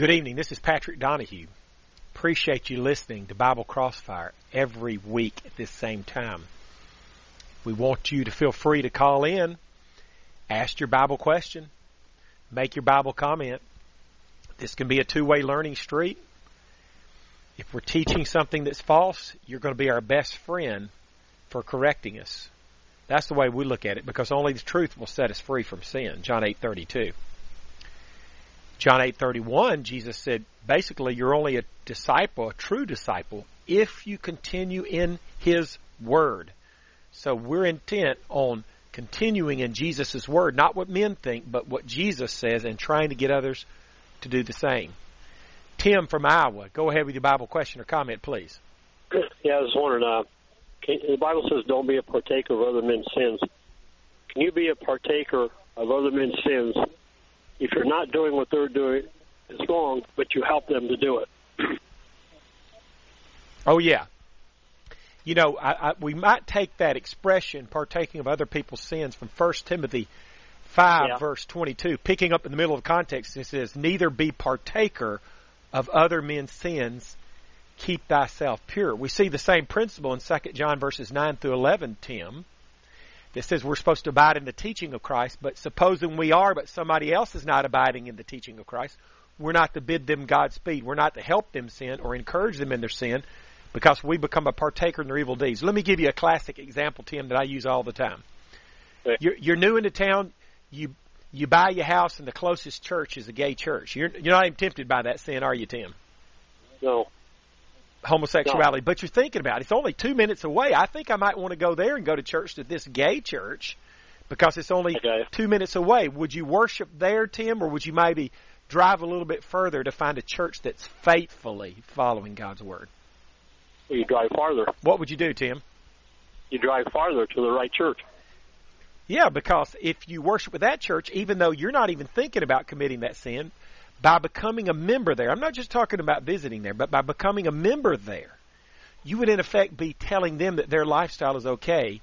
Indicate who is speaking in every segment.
Speaker 1: Good evening. This is Patrick Donahue. Appreciate you listening to Bible Crossfire every week at this same time. We want you to feel free to call in, ask your Bible question, make your Bible comment. This can be a two-way learning street. If we're teaching something that's false, you're going to be our best friend for correcting us. That's the way we look at it because only the truth will set us free from sin. John 8:32. John 8:31, Jesus said, basically, you're only a disciple, a true disciple, if you continue in His Word. So we're intent on continuing in Jesus' Word, not what men think, but what Jesus says, and trying to get others to do the same. Tim from Iowa, go ahead with your Bible question or comment, please.
Speaker 2: Yeah, I was wondering. Uh, can, the Bible says, "Don't be a partaker of other men's sins." Can you be a partaker of other men's sins if you're not doing what they're doing it's wrong, but you help them to do it.
Speaker 1: oh yeah. You know, I, I, we might take that expression, partaking of other people's sins, from First Timothy five, yeah. verse twenty-two, picking up in the middle of context. It says, "Neither be partaker of other men's sins." Keep thyself pure. We see the same principle in 2 John verses 9 through 11, Tim that says we're supposed to abide in the teaching of Christ, but supposing we are, but somebody else is not abiding in the teaching of Christ, we're not to bid them Godspeed. We're not to help them sin or encourage them in their sin because we become a partaker in their evil deeds. Let me give you a classic example, Tim, that I use all the time. You're, you're new into town, you you buy your house, and the closest church is a gay church. You're, you're not even tempted by that sin, are you, Tim?
Speaker 2: No
Speaker 1: homosexuality, but you're thinking about it. It's only two minutes away. I think I might want to go there and go to church to this gay church because it's only okay. two minutes away. Would you worship there, Tim, or would you maybe drive a little bit further to find a church that's faithfully following God's word?
Speaker 2: You drive farther.
Speaker 1: What would you do, Tim?
Speaker 2: You drive farther to the right church.
Speaker 1: Yeah, because if you worship with that church, even though you're not even thinking about committing that sin, by becoming a member there, I'm not just talking about visiting there, but by becoming a member there, you would in effect be telling them that their lifestyle is okay.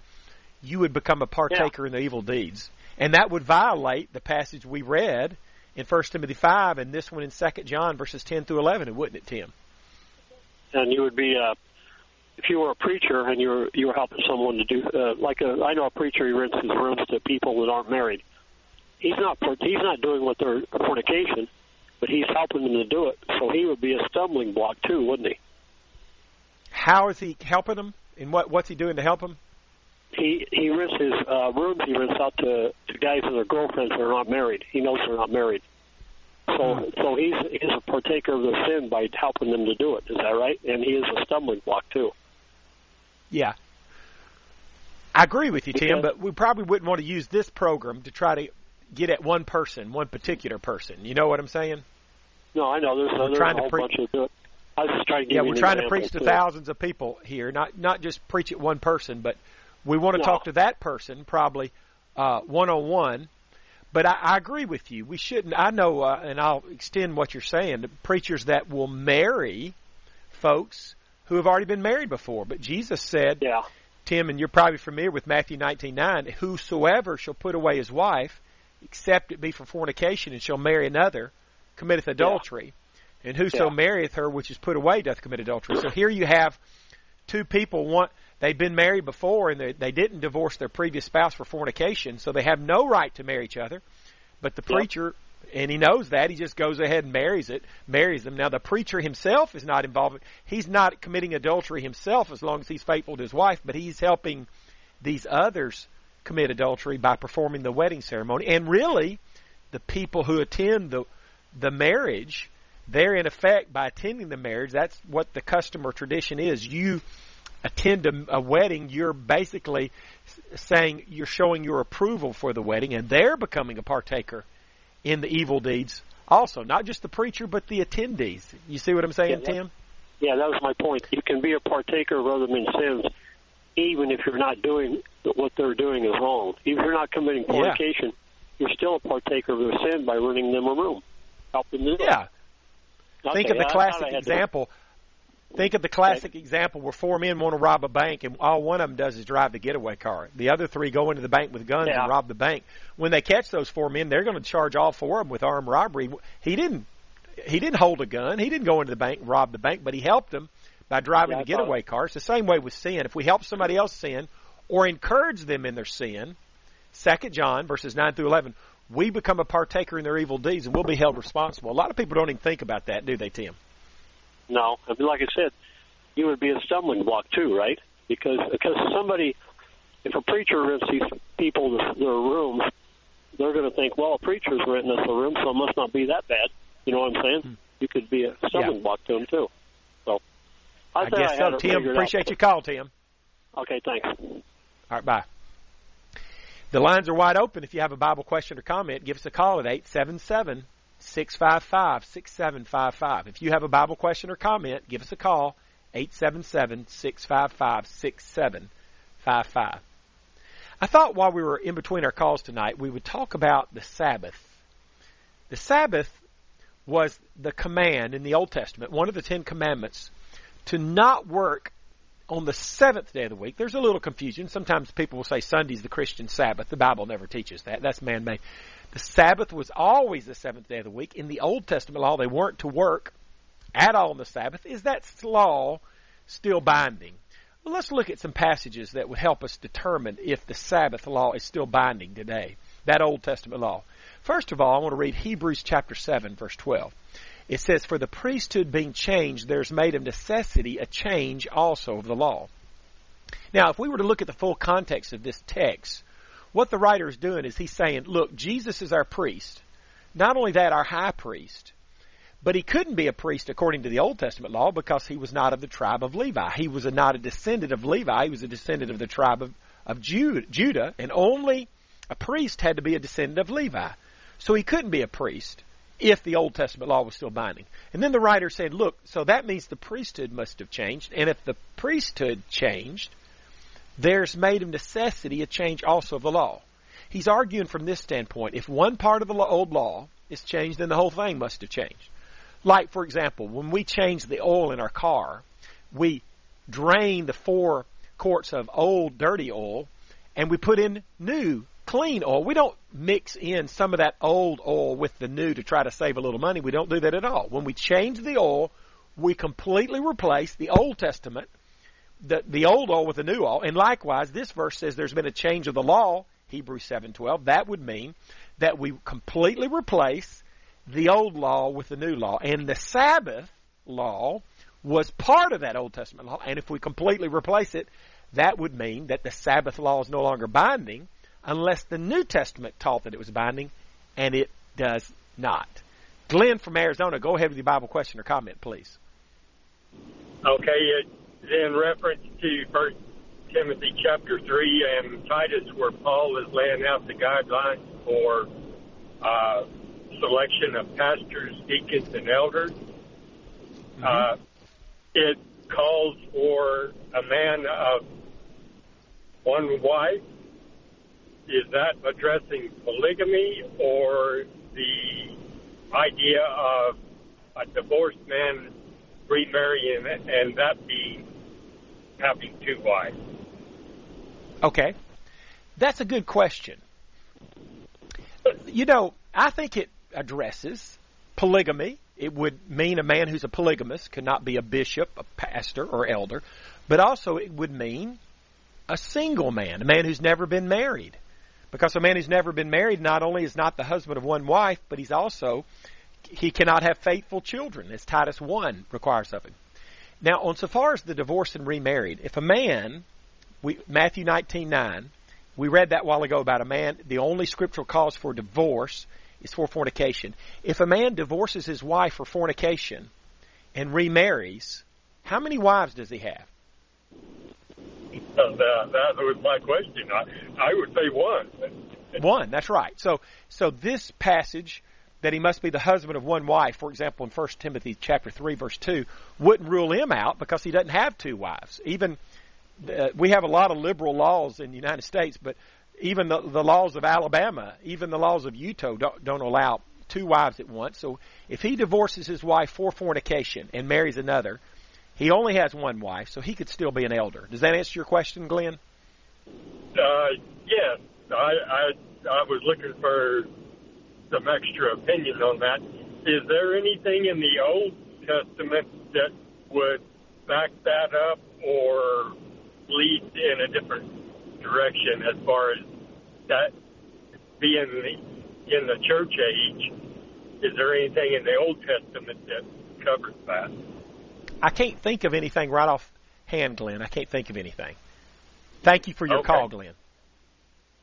Speaker 1: You would become a partaker yeah. in the evil deeds. And that would violate the passage we read in 1 Timothy 5 and this one in 2 John verses 10 through 11, wouldn't it, Tim?
Speaker 2: And you would be, uh, if you were a preacher and you were, you were helping someone to do, uh, like a, I know a preacher, he rents his rooms to people that aren't married. He's not, he's not doing what they're fornication but he's helping them to do it. So he would be a stumbling block too, wouldn't he?
Speaker 1: How is he helping them? And what what's he doing to help them?
Speaker 2: He he rents his uh, rooms. He rents out to to guys and their girlfriends that are not married. He knows they're not married. So mm. so he's he's a partaker of the sin by helping them to do it. Is that right? And he is a stumbling block too.
Speaker 1: Yeah. I agree with you, Tim, but we probably wouldn't want to use this program to try to get at one person, one particular person. You know what I'm saying?
Speaker 2: No, I know. There's, we're there's trying a whole to pre- bunch of. I was just trying to
Speaker 1: yeah, we're trying to preach to too. thousands of people here, not not just preach at one person, but we want to no. talk to that person probably one on one. But I, I agree with you. We shouldn't. I know, uh, and I'll extend what you're saying. The preachers that will marry folks who have already been married before. But Jesus said,
Speaker 2: yeah.
Speaker 1: Tim, and you're probably familiar with Matthew 19:9. Whosoever shall put away his wife, except it be for fornication, and shall marry another, committeth adultery. Yeah. And whoso yeah. marrieth her which is put away doth commit adultery. So here you have two people, one they've been married before and they, they didn't divorce their previous spouse for fornication, so they have no right to marry each other. But the preacher and he knows that he just goes ahead and marries it marries them now the preacher himself is not involved he's not committing adultery himself as long as he's faithful to his wife but he's helping these others commit adultery by performing the wedding ceremony and really the people who attend the the marriage, they're in effect by attending the marriage. That's what the custom or tradition is. You attend a, a wedding, you're basically saying you're showing your approval for the wedding, and they're becoming a partaker in the evil deeds. Also, not just the preacher, but the attendees. You see what I'm saying,
Speaker 2: yeah,
Speaker 1: Tim?
Speaker 2: Yeah, that was my point. You can be a partaker of other men's sins, even if you're not doing what they're doing is wrong. Even if you're not committing fornication, yeah. you're still a partaker of their sin by renting them a room help them
Speaker 1: Yeah. Okay, think of the classic example. Think of the classic okay. example where four men want to rob a bank, and all one of them does is drive the getaway car. The other three go into the bank with guns
Speaker 2: yeah.
Speaker 1: and rob the bank. When they catch those four men, they're going to charge all four of them with armed robbery. He didn't. he didn't hold a gun. He didn't go into the bank and rob the bank, but he helped them by driving
Speaker 2: Yeah,
Speaker 1: the getaway car. It's the same way with sin. If we help somebody else sin or encourage them in their sin, Second John verses nine through eleven, we become a partaker in their evil deeds and we'll be held responsible. A lot of people don't even think about that, do they, Tim?
Speaker 2: No, I mean, like I said, you would be a stumbling block too, right? Because because somebody, if a preacher rents these people their their rooms, they're going to think, well, a preacher's renting us a room, so it must not be that bad. You know what I'm saying?
Speaker 1: Hmm.
Speaker 2: You could be a stumbling
Speaker 1: Yeah.
Speaker 2: block to them too. I,
Speaker 1: I guess
Speaker 2: I
Speaker 1: so, Tim.
Speaker 2: out.
Speaker 1: Appreciate your call, Tim.
Speaker 2: Okay, thanks.
Speaker 1: All right, bye. The lines are wide open. If you have a Bible question or comment, give us a call at 877 655 6755. If you have a Bible question or comment, give us a call 877 655 6755. I thought while we were in between our calls tonight, we would talk about the Sabbath. The Sabbath was the command in the Old Testament, one of the Ten Commandments, to not work on the seventh day of the week. There's a little confusion. Sometimes people will say Sunday's the Christian Sabbath. The Bible never teaches that. That's man made. The Sabbath was always the seventh day of the week. In the Old Testament law, they weren't to work at all on the Sabbath. Is that law still binding? Well, let's look at some passages that would help us determine if the Sabbath law is still binding today. That Old Testament law. First of all, I want to read Hebrews chapter 7, verse 12. It says, For the priesthood being changed, there's made of necessity a change also of the law. Now, if we were to look at the full context of this text, what the writer is doing is he's saying, look, Jesus is our priest. Not only that, our high priest. But he couldn't be a priest according to the Old Testament law because he was not of the tribe of Levi. He was a, not a descendant of Levi. He was a descendant of the tribe of, of Judah, Judah, and only a priest had to be a descendant of Levi. So he couldn't be a priest if the Old Testament law was still binding. And then the writer said, look, so that means the priesthood must have changed. And if the priesthood changed, there's made of necessity a change also of the law. He's arguing from this standpoint, if one part of the old law is changed, then the whole thing must have changed. Like, for example, when we change the oil in our car, we drain the four quarts of old dirty oil and we put in new clean oil. We don't mix in some of that old oil with the new to try to save a little money. We don't do that at all. When we change the oil, we completely replace the Old Testament, the, the old oil with the new oil. And likewise, this verse says there's been a change of the law, Hebrews 7:12. That would mean that we completely replace the old law with the new law. And the Sabbath law was part of that Old Testament law. And if we completely replace it, that would mean that the Sabbath law is no longer binding unless the New Testament taught that it was binding, and it does not. Glenn from Arizona, go ahead with your Bible question or comment, please.
Speaker 3: Okay, it's in reference to First Timothy chapter three and Titus, where Paul is laying out the guidelines for uh, selection of pastors, deacons, and elders. Uh, it calls for a man of one wife. Is that addressing polygamy or the idea of a divorced man remarrying and that being having two wives?
Speaker 1: Okay. That's a good question. You know, I think it addresses polygamy. It would mean a man who's a polygamist could not be a bishop, a pastor, or elder, but also it would mean a single man, a man who's never been married. Because a man who's never been married not only is not the husband of one wife, but he's also he cannot have faithful children, as Titus one requires of him. Now, on so far as the divorced and remarried, if a man, we, Matthew nineteen nine, we read that while ago about a man. The only scriptural cause for divorce is for fornication. If a man divorces his wife for fornication and remarries, how many wives does he have?
Speaker 3: That, that was my question. I, I would say one.
Speaker 1: One, that's right. So, so this passage that he must be the husband of one wife, for example, in 1 Timothy chapter 3 verse 2, wouldn't rule him out because he doesn't have two wives. Even, uh, we have a lot of liberal laws in the United States, but even the, the laws of Alabama, even the laws of Utah don't, don't allow two wives at once. So if he divorces his wife for fornication and marries another, he only has one wife, so he could still be an elder. Does that answer your question, Glenn?
Speaker 3: Uh, yes, I, I I was looking for some extra opinion on that. is there anything in the Old Testament that would back that up or lead in a different direction as far as that being in the church age? Is there anything in the Old Testament that covers that?
Speaker 1: I can't think of anything right off hand, Glenn. I can't think of anything. Thank you for your
Speaker 3: Okay.
Speaker 1: call, Glenn.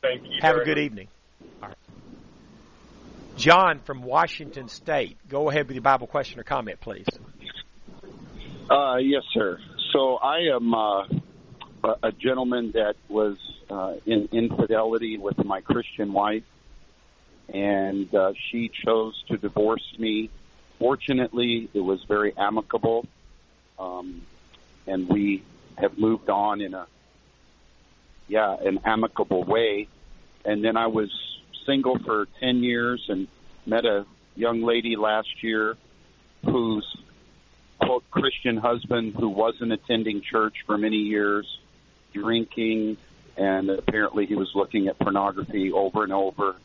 Speaker 3: Thank you.
Speaker 1: Have a good
Speaker 3: much.
Speaker 1: evening. All right. John from Washington State. Go ahead with your Bible question or comment, please.
Speaker 4: Uh, yes, sir. So I am uh, a, a gentleman that was uh, in infidelity with my Christian wife, and uh, she chose to divorce me. Fortunately, it was very amicable, um, and we have moved on in a yeah an amicable way. And then I was single for ten years and met a young lady last year whose quote Christian husband who wasn't attending church for many years, drinking, and apparently he was looking at pornography over and over.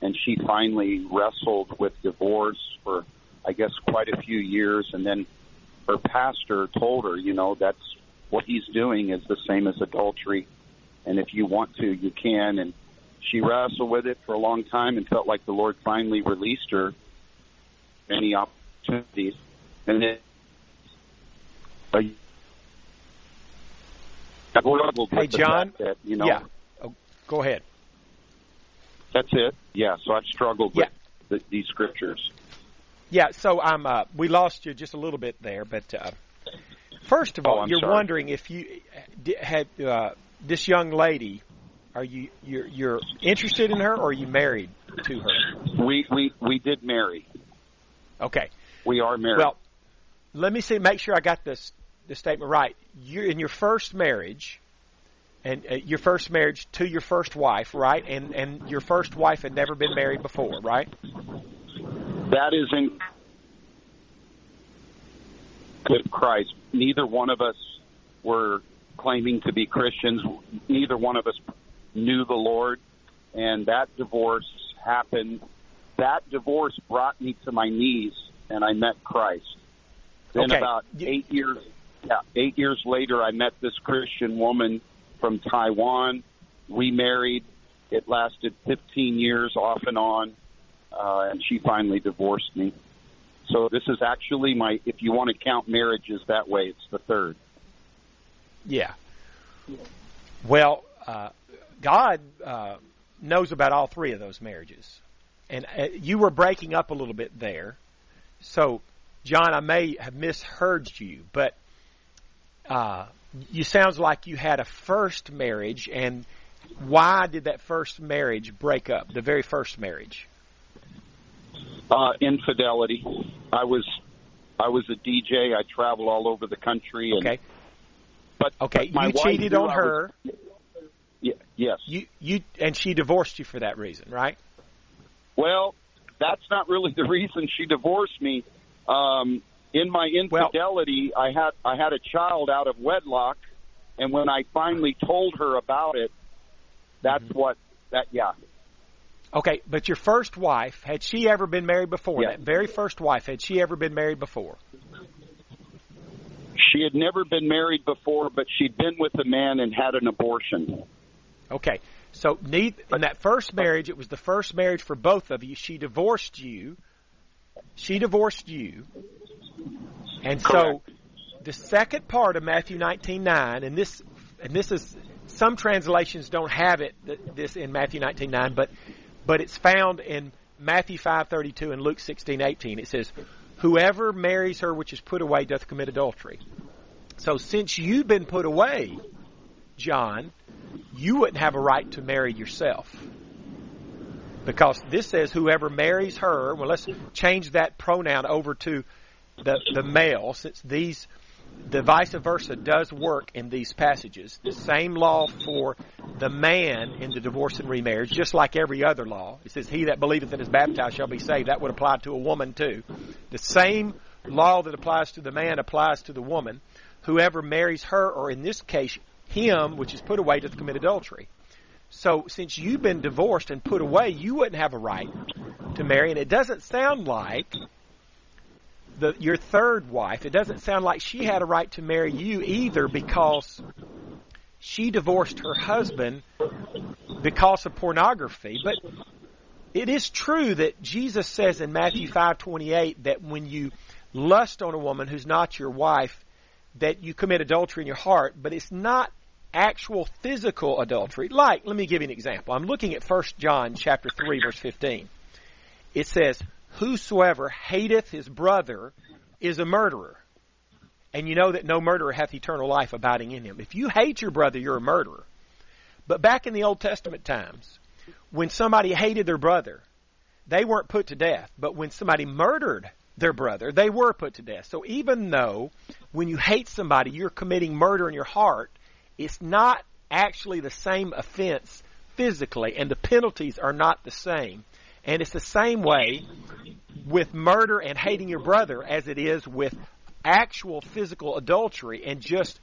Speaker 4: And she finally wrestled with divorce for, I guess, quite a few years. And then her pastor told her, you know, that's what he's doing is the same as adultery. And if you want to, you can. And she wrestled with it for a long time and felt like the Lord finally released her any opportunities. And then uh, struggled
Speaker 1: Hey, John?
Speaker 4: that, you know,
Speaker 1: Yeah. Oh, go ahead.
Speaker 4: that's it. Yeah, so I've struggled with the, these scriptures.
Speaker 1: Yeah, so I'm. Uh, we lost you just a little bit there, but uh, first of
Speaker 4: Oh,
Speaker 1: all,
Speaker 4: I'm
Speaker 1: you're
Speaker 4: sorry.
Speaker 1: wondering if you d- had uh, this young lady. Are you you're, you're interested in her, or are you married to her?
Speaker 4: We we we did marry.
Speaker 1: Okay.
Speaker 4: We are married.
Speaker 1: Well, let me see. Make sure I got this the statement right. You're in your first marriage, and uh, your first marriage to your first wife, right? And and your first wife had never been married before, right?
Speaker 4: That is in with Christ. Neither one of us were claiming to be Christians. Neither one of us knew the Lord, and that divorce happened. That divorce brought me to my knees, and I met Christ. Then
Speaker 1: Okay.
Speaker 4: about eight years, yeah, eight years later, I met this Christian woman from Taiwan. We married. It lasted 15 years, off and on, uh, and she finally divorced me. So this is actually my, if you want to count marriages that way, it's the third.
Speaker 1: Yeah. Well, uh, God uh, knows about all three of those marriages, and uh, you were breaking up a little bit there. So, John, I may have misheard you, but uh, you sounds like you had a first marriage, and why did that first marriage break up? The very first marriage.
Speaker 4: Uh, infidelity. I was, I was a DJ. I traveled all over the country. And,
Speaker 1: Okay.
Speaker 4: But
Speaker 1: Okay.
Speaker 4: but my
Speaker 1: you
Speaker 4: wife
Speaker 1: cheated on her.
Speaker 4: Was, Ye- yes.
Speaker 1: You you and she divorced you for that reason, right?
Speaker 4: Well, that's not really the reason she divorced me. Um, in my infidelity, I had I had a child out of wedlock, and when I finally told her about it, that's
Speaker 1: Mm-hmm.
Speaker 4: what that yeah.
Speaker 1: Okay, but your first wife, had she ever been married before?
Speaker 4: Yeah.
Speaker 1: That very first wife, had she ever been married before?
Speaker 4: She had never been married before, but she'd been with a man and had an abortion.
Speaker 1: Okay, so in that first marriage, it was the first marriage for both of you. She divorced you. She divorced you, and so the second part of Matthew nineteen nine, and this and this is some translations don't have it this in Matthew nineteen nine, but but it's found in Matthew five thirty two and Luke sixteen eighteen. It says, "Whoever marries her which is put away doth commit adultery." So since you've been put away, John, you wouldn't have a right to marry yourself. Because this says whoever marries her, well let's change that pronoun over to the the male since these the vice versa does work in these passages. The same law for the man in the divorce and remarriage, just like every other law. It says, He that believeth and is baptized shall be saved. That would apply to a woman too. The same law that applies to the man applies to the woman. Whoever marries her, or in this case, him, which is put away, doth commit adultery. So, since you've been divorced and put away, you wouldn't have a right to marry. And it doesn't sound like the your third wife, it doesn't sound like she had a right to marry you either because she divorced her husband because of pornography. But it is true that Jesus says in Matthew 5:28 that when you lust on a woman who's not your wife, that you commit adultery in your heart, but it's not actual physical adultery. Like, let me give you an example. I'm looking at 1 John chapter 3 verse 15. It says, "Whosoever hateth his brother is a murderer." And you know that no murderer hath eternal life abiding in him. If you hate your brother, you're a murderer. But back in the Old Testament times, when somebody hated their brother, they weren't put to death. But when somebody murdered their brother, they were put to death. So even though when you hate somebody, you're committing murder in your heart, it's not actually the same offense physically, and the penalties are not the same. And it's the same way with murder and hating your brother as it is with actual physical adultery and just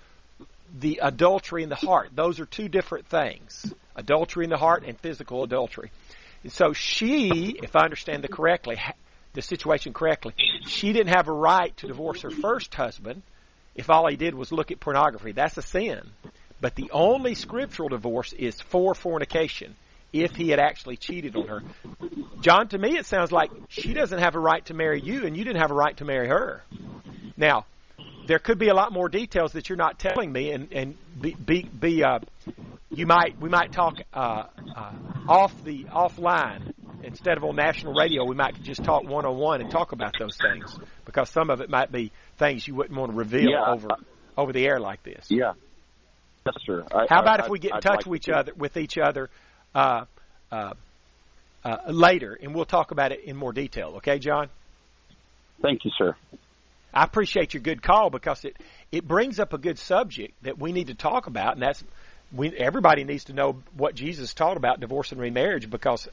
Speaker 1: the adultery in the heart. Those are two different things. Adultery in the heart and physical adultery. And so she, if I understand the correctly, the situation correctly, she didn't have a right to divorce her first husband if all he did was look at pornography. That's a sin. But the only scriptural divorce is for fornication if he had actually cheated on her. John, to me, it sounds like she doesn't have a right to marry you, and you didn't have a right to marry her. Now, there could be a lot more details that you're not telling me, and and be be, be uh, you might we might talk uh, uh, off the offline instead of on national radio. We might just talk one on one and talk about those things because some of it might be things you wouldn't want to reveal
Speaker 4: Yeah.
Speaker 1: over over the air like this.
Speaker 4: Yeah. Yes, sir. I,
Speaker 1: How about
Speaker 4: I,
Speaker 1: if we get in
Speaker 4: I'd
Speaker 1: touch
Speaker 4: like
Speaker 1: with each
Speaker 4: to-
Speaker 1: other with each other uh, uh, uh, later, and we'll talk about it in more detail. Okay, John?
Speaker 4: Thank you, sir.
Speaker 1: I appreciate your good call because it it brings up a good subject that we need to talk about, and that's we everybody needs to know what Jesus taught about divorce and remarriage because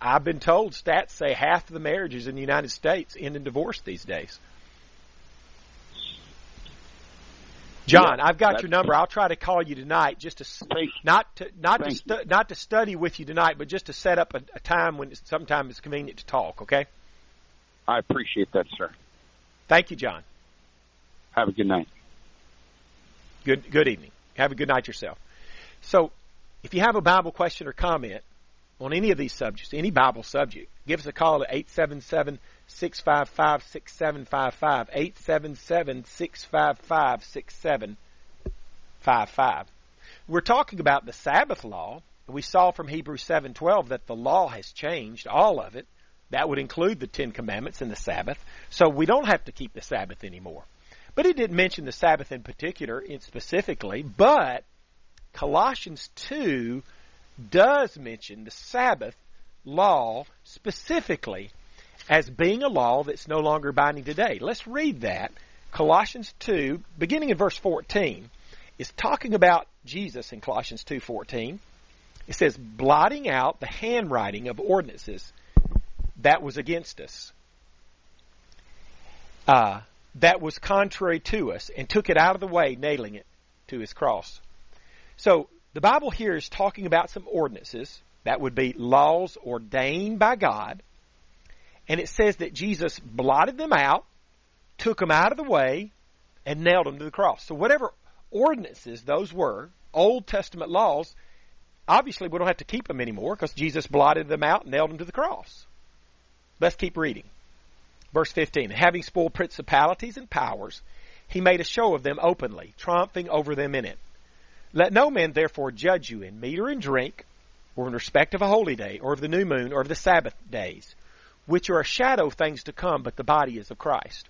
Speaker 1: I've been told stats say half of the marriages in the United States end in divorce these days. John,
Speaker 4: Yeah,
Speaker 1: I've got your number. I'll try to call you tonight just to not to not to stu- not to study with you tonight, but just to set up a, a time when it's, sometime it's convenient to talk. Okay.
Speaker 4: I appreciate that, sir.
Speaker 1: Thank you, John.
Speaker 4: Have a good night.
Speaker 1: Good good evening. Have a good night yourself. So, if you have a Bible question or comment on any of these subjects, any Bible subject, give us a call at 877 655 6755. 877 655 6755. We're talking about the Sabbath law. We saw from Hebrews 7:12 that the law has changed, all of it. That would include the Ten Commandments and the Sabbath. So we don't have to keep the Sabbath anymore. But he didn't mention the Sabbath in particular, in specifically, but Colossians 2 does mention the Sabbath law specifically as being a law that's no longer binding today. Let's read that. Colossians 2, beginning in verse 14, is talking about Jesus in Colossians 2:14. It says, blotting out the handwriting of ordinances that was against us. Uh, that was contrary to us and took it out of the way, nailing it to his cross. So the Bible here is talking about some ordinances that would be laws ordained by God. And it says that Jesus blotted them out, took them out of the way, and nailed them to the cross. So whatever ordinances those were, Old Testament laws, obviously we don't have to keep them anymore because Jesus blotted them out and nailed them to the cross. Let's keep reading. Verse 15. Having spoiled principalities and powers, he made a show of them openly, triumphing over them in it. Let no man therefore judge you in meat or in drink, or in respect of a holy day, or of the new moon, or of the Sabbath days, which are a shadow of things to come, but the body is of Christ.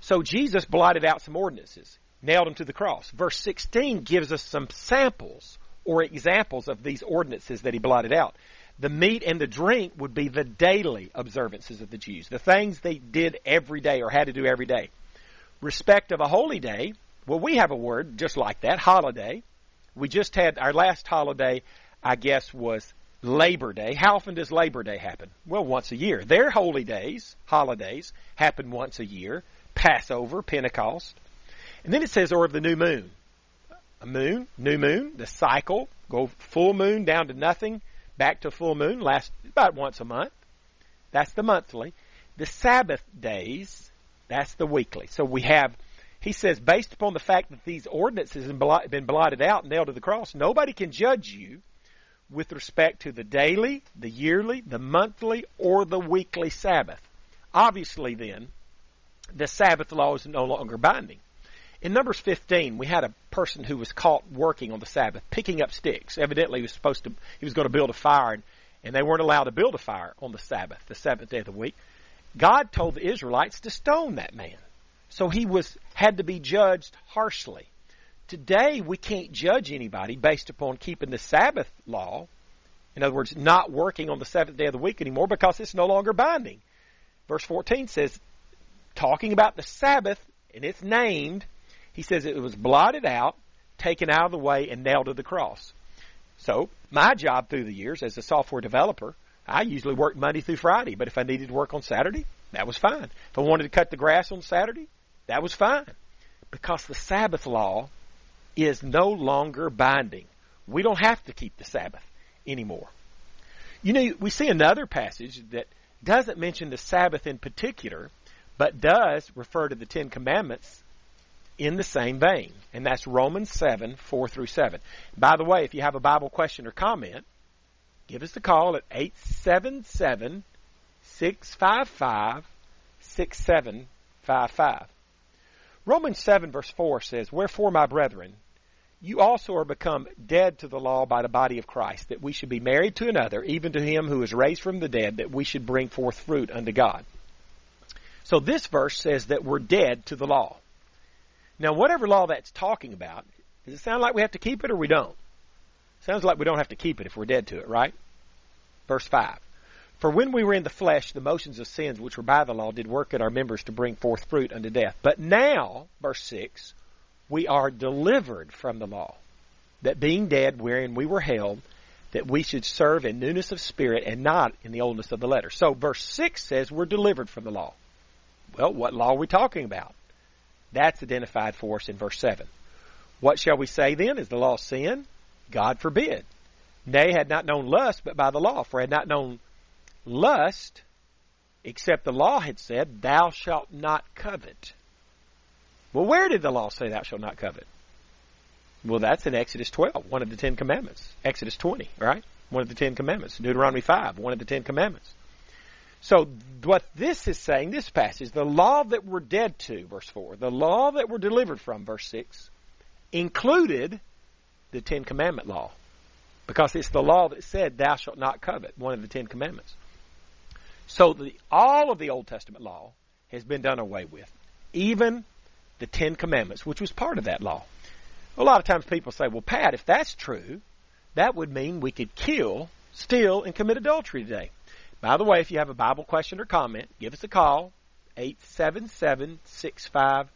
Speaker 1: So Jesus blotted out some ordinances, nailed them to the cross. Verse 16 gives us some samples or examples of these ordinances that he blotted out. The meat and the drink would be the daily observances of the Jews, the things they did every day or had to do every day. Respect of a holy day, well, we have a word just like that, holiday. We just had our last holiday, I guess, was Labor Day. How often does Labor Day happen? Well, once a year. Their holy days, holidays, happen once a year. Passover, Pentecost. And then it says, or of the new moon. A moon, new moon, the cycle, go full moon down to nothing, back to full moon, last about once a month. That's the monthly. The Sabbath days, That's the weekly. So we have, he says, based upon the fact that these ordinances have been blotted out and nailed to the cross, nobody can judge you with respect to the daily, the yearly, the monthly, or the weekly Sabbath. Obviously, then, the Sabbath law is no longer binding. In Numbers 15, we had a person who was caught working on the Sabbath, picking up sticks. Evidently, he was supposed to, he was going to build a fire, and, and they weren't allowed to build a fire on the Sabbath, the seventh day of the week. God told the Israelites to stone that man. So he was, had to be judged harshly. Today, we can't judge anybody based upon keeping the Sabbath law. In other words, not working on the seventh day of the week anymore because it's no longer binding. Verse 14 says, talking about the Sabbath, and it's named, he says it was blotted out, taken out of the way, and nailed to the cross. So, my job through the years as a software developer, I usually worked Monday through Friday, but if I needed to work on Saturday, that was fine. If I wanted to cut the grass on Saturday, that was fine. Because the Sabbath law is no longer binding. We don't have to keep the Sabbath anymore. You know, we see another passage that doesn't mention the Sabbath in particular, but does refer to the Ten Commandments in the same vein, and that's Romans 7, 4 through 7. By the way, if you have a Bible question or comment, give us a call at 877 655 6755. Romans 7, verse 4 says, Wherefore, my brethren, you also are become dead to the law by the body of Christ, that we should be married to another, even to him who is raised from the dead, that we should bring forth fruit unto God. So this verse says that we're dead to the law. Now, whatever law that's talking about, does it sound like we have to keep it or we don't? Sounds like we don't have to keep it if we're dead to it, right? Verse 5. For when we were in the flesh, the motions of sins which were by the law did work in our members to bring forth fruit unto death. But now, verse 6, we are delivered from the law, that being dead wherein we were held, that we should serve in newness of spirit and not in the oldness of the letter. So verse 6 says we're delivered from the law. Well, what law are we talking about? That's identified for us in verse 7. What shall we say then? Is the law sin? God forbid. Nay, had not known lust, but by the law. For had not known lust, except the law had said, Thou shalt not covet. Well, where did the law say, Thou shalt not covet? Well, that's in Exodus 12, one of the Ten Commandments. Exodus 20, right? One of the Ten Commandments. Deuteronomy 5, one of the Ten Commandments. So what this is saying, this passage, the law that we're dead to, verse 4, the law that we're delivered from, verse 6, included the Ten Commandment law. Because it's the law that said, thou shalt not covet, one of the Ten Commandments. So the, all of the Old Testament law has been done away with. Even the Ten Commandments, which was part of that law. A lot of times people say, well, Pat, if that's true, that would mean we could kill, steal, and commit adultery today. By the way, if you have a Bible question or comment, give us a call, 877-655-6755,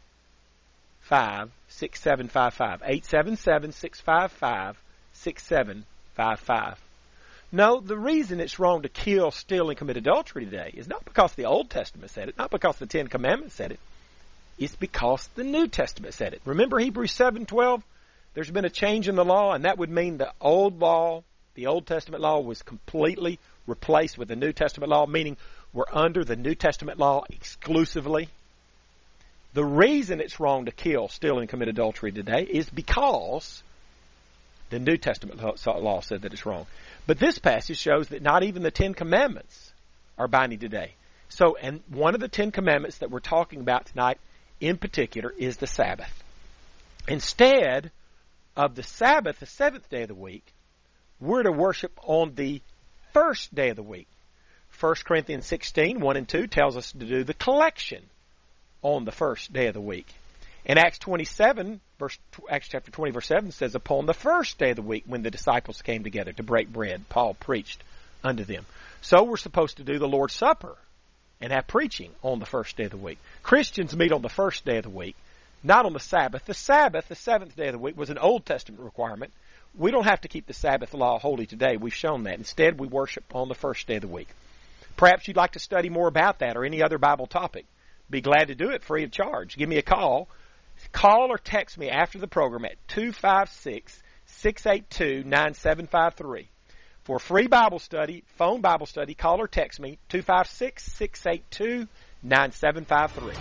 Speaker 1: 877-655-6755. No, the reason it's wrong to kill, steal, and commit adultery today is not because the Old Testament said it, not because the Ten Commandments said it. It's because the New Testament said it. Remember Hebrews 7:12? There's been a change in the law, and that would mean the old law, the Old Testament law, was completely replaced with the New Testament law, meaning we're under the New Testament law exclusively. The reason it's wrong to kill, steal, and commit adultery today is because the New Testament law said that it's wrong. But this passage shows that not even the Ten Commandments are binding today. So, and one of the Ten Commandments that we're talking about tonight in particular is the Sabbath. Instead of the Sabbath, the seventh day of the week, we're to worship on the first day of the week. 1 Corinthians 16, 1 and 2 tells us to do the collection on the first day of the week. In Acts 27, verse, Acts chapter 20, verse 7 says, Upon the first day of the week when the disciples came together to break bread, Paul preached unto them. So we're supposed to do the Lord's Supper and have preaching on the first day of the week. Christians meet on the first day of the week, not on the Sabbath. The Sabbath, the seventh day of the week, was an Old Testament requirement. We don't have to keep the Sabbath law holy today. We've shown that. Instead, we worship on the first day of the week. Perhaps you'd like to study more about that or any other Bible topic. Be glad to do it free of charge. Give me a call. Call or text me after the program at 256 682 9753. For a free Bible study, phone Bible study, call or text me 256 682 9753.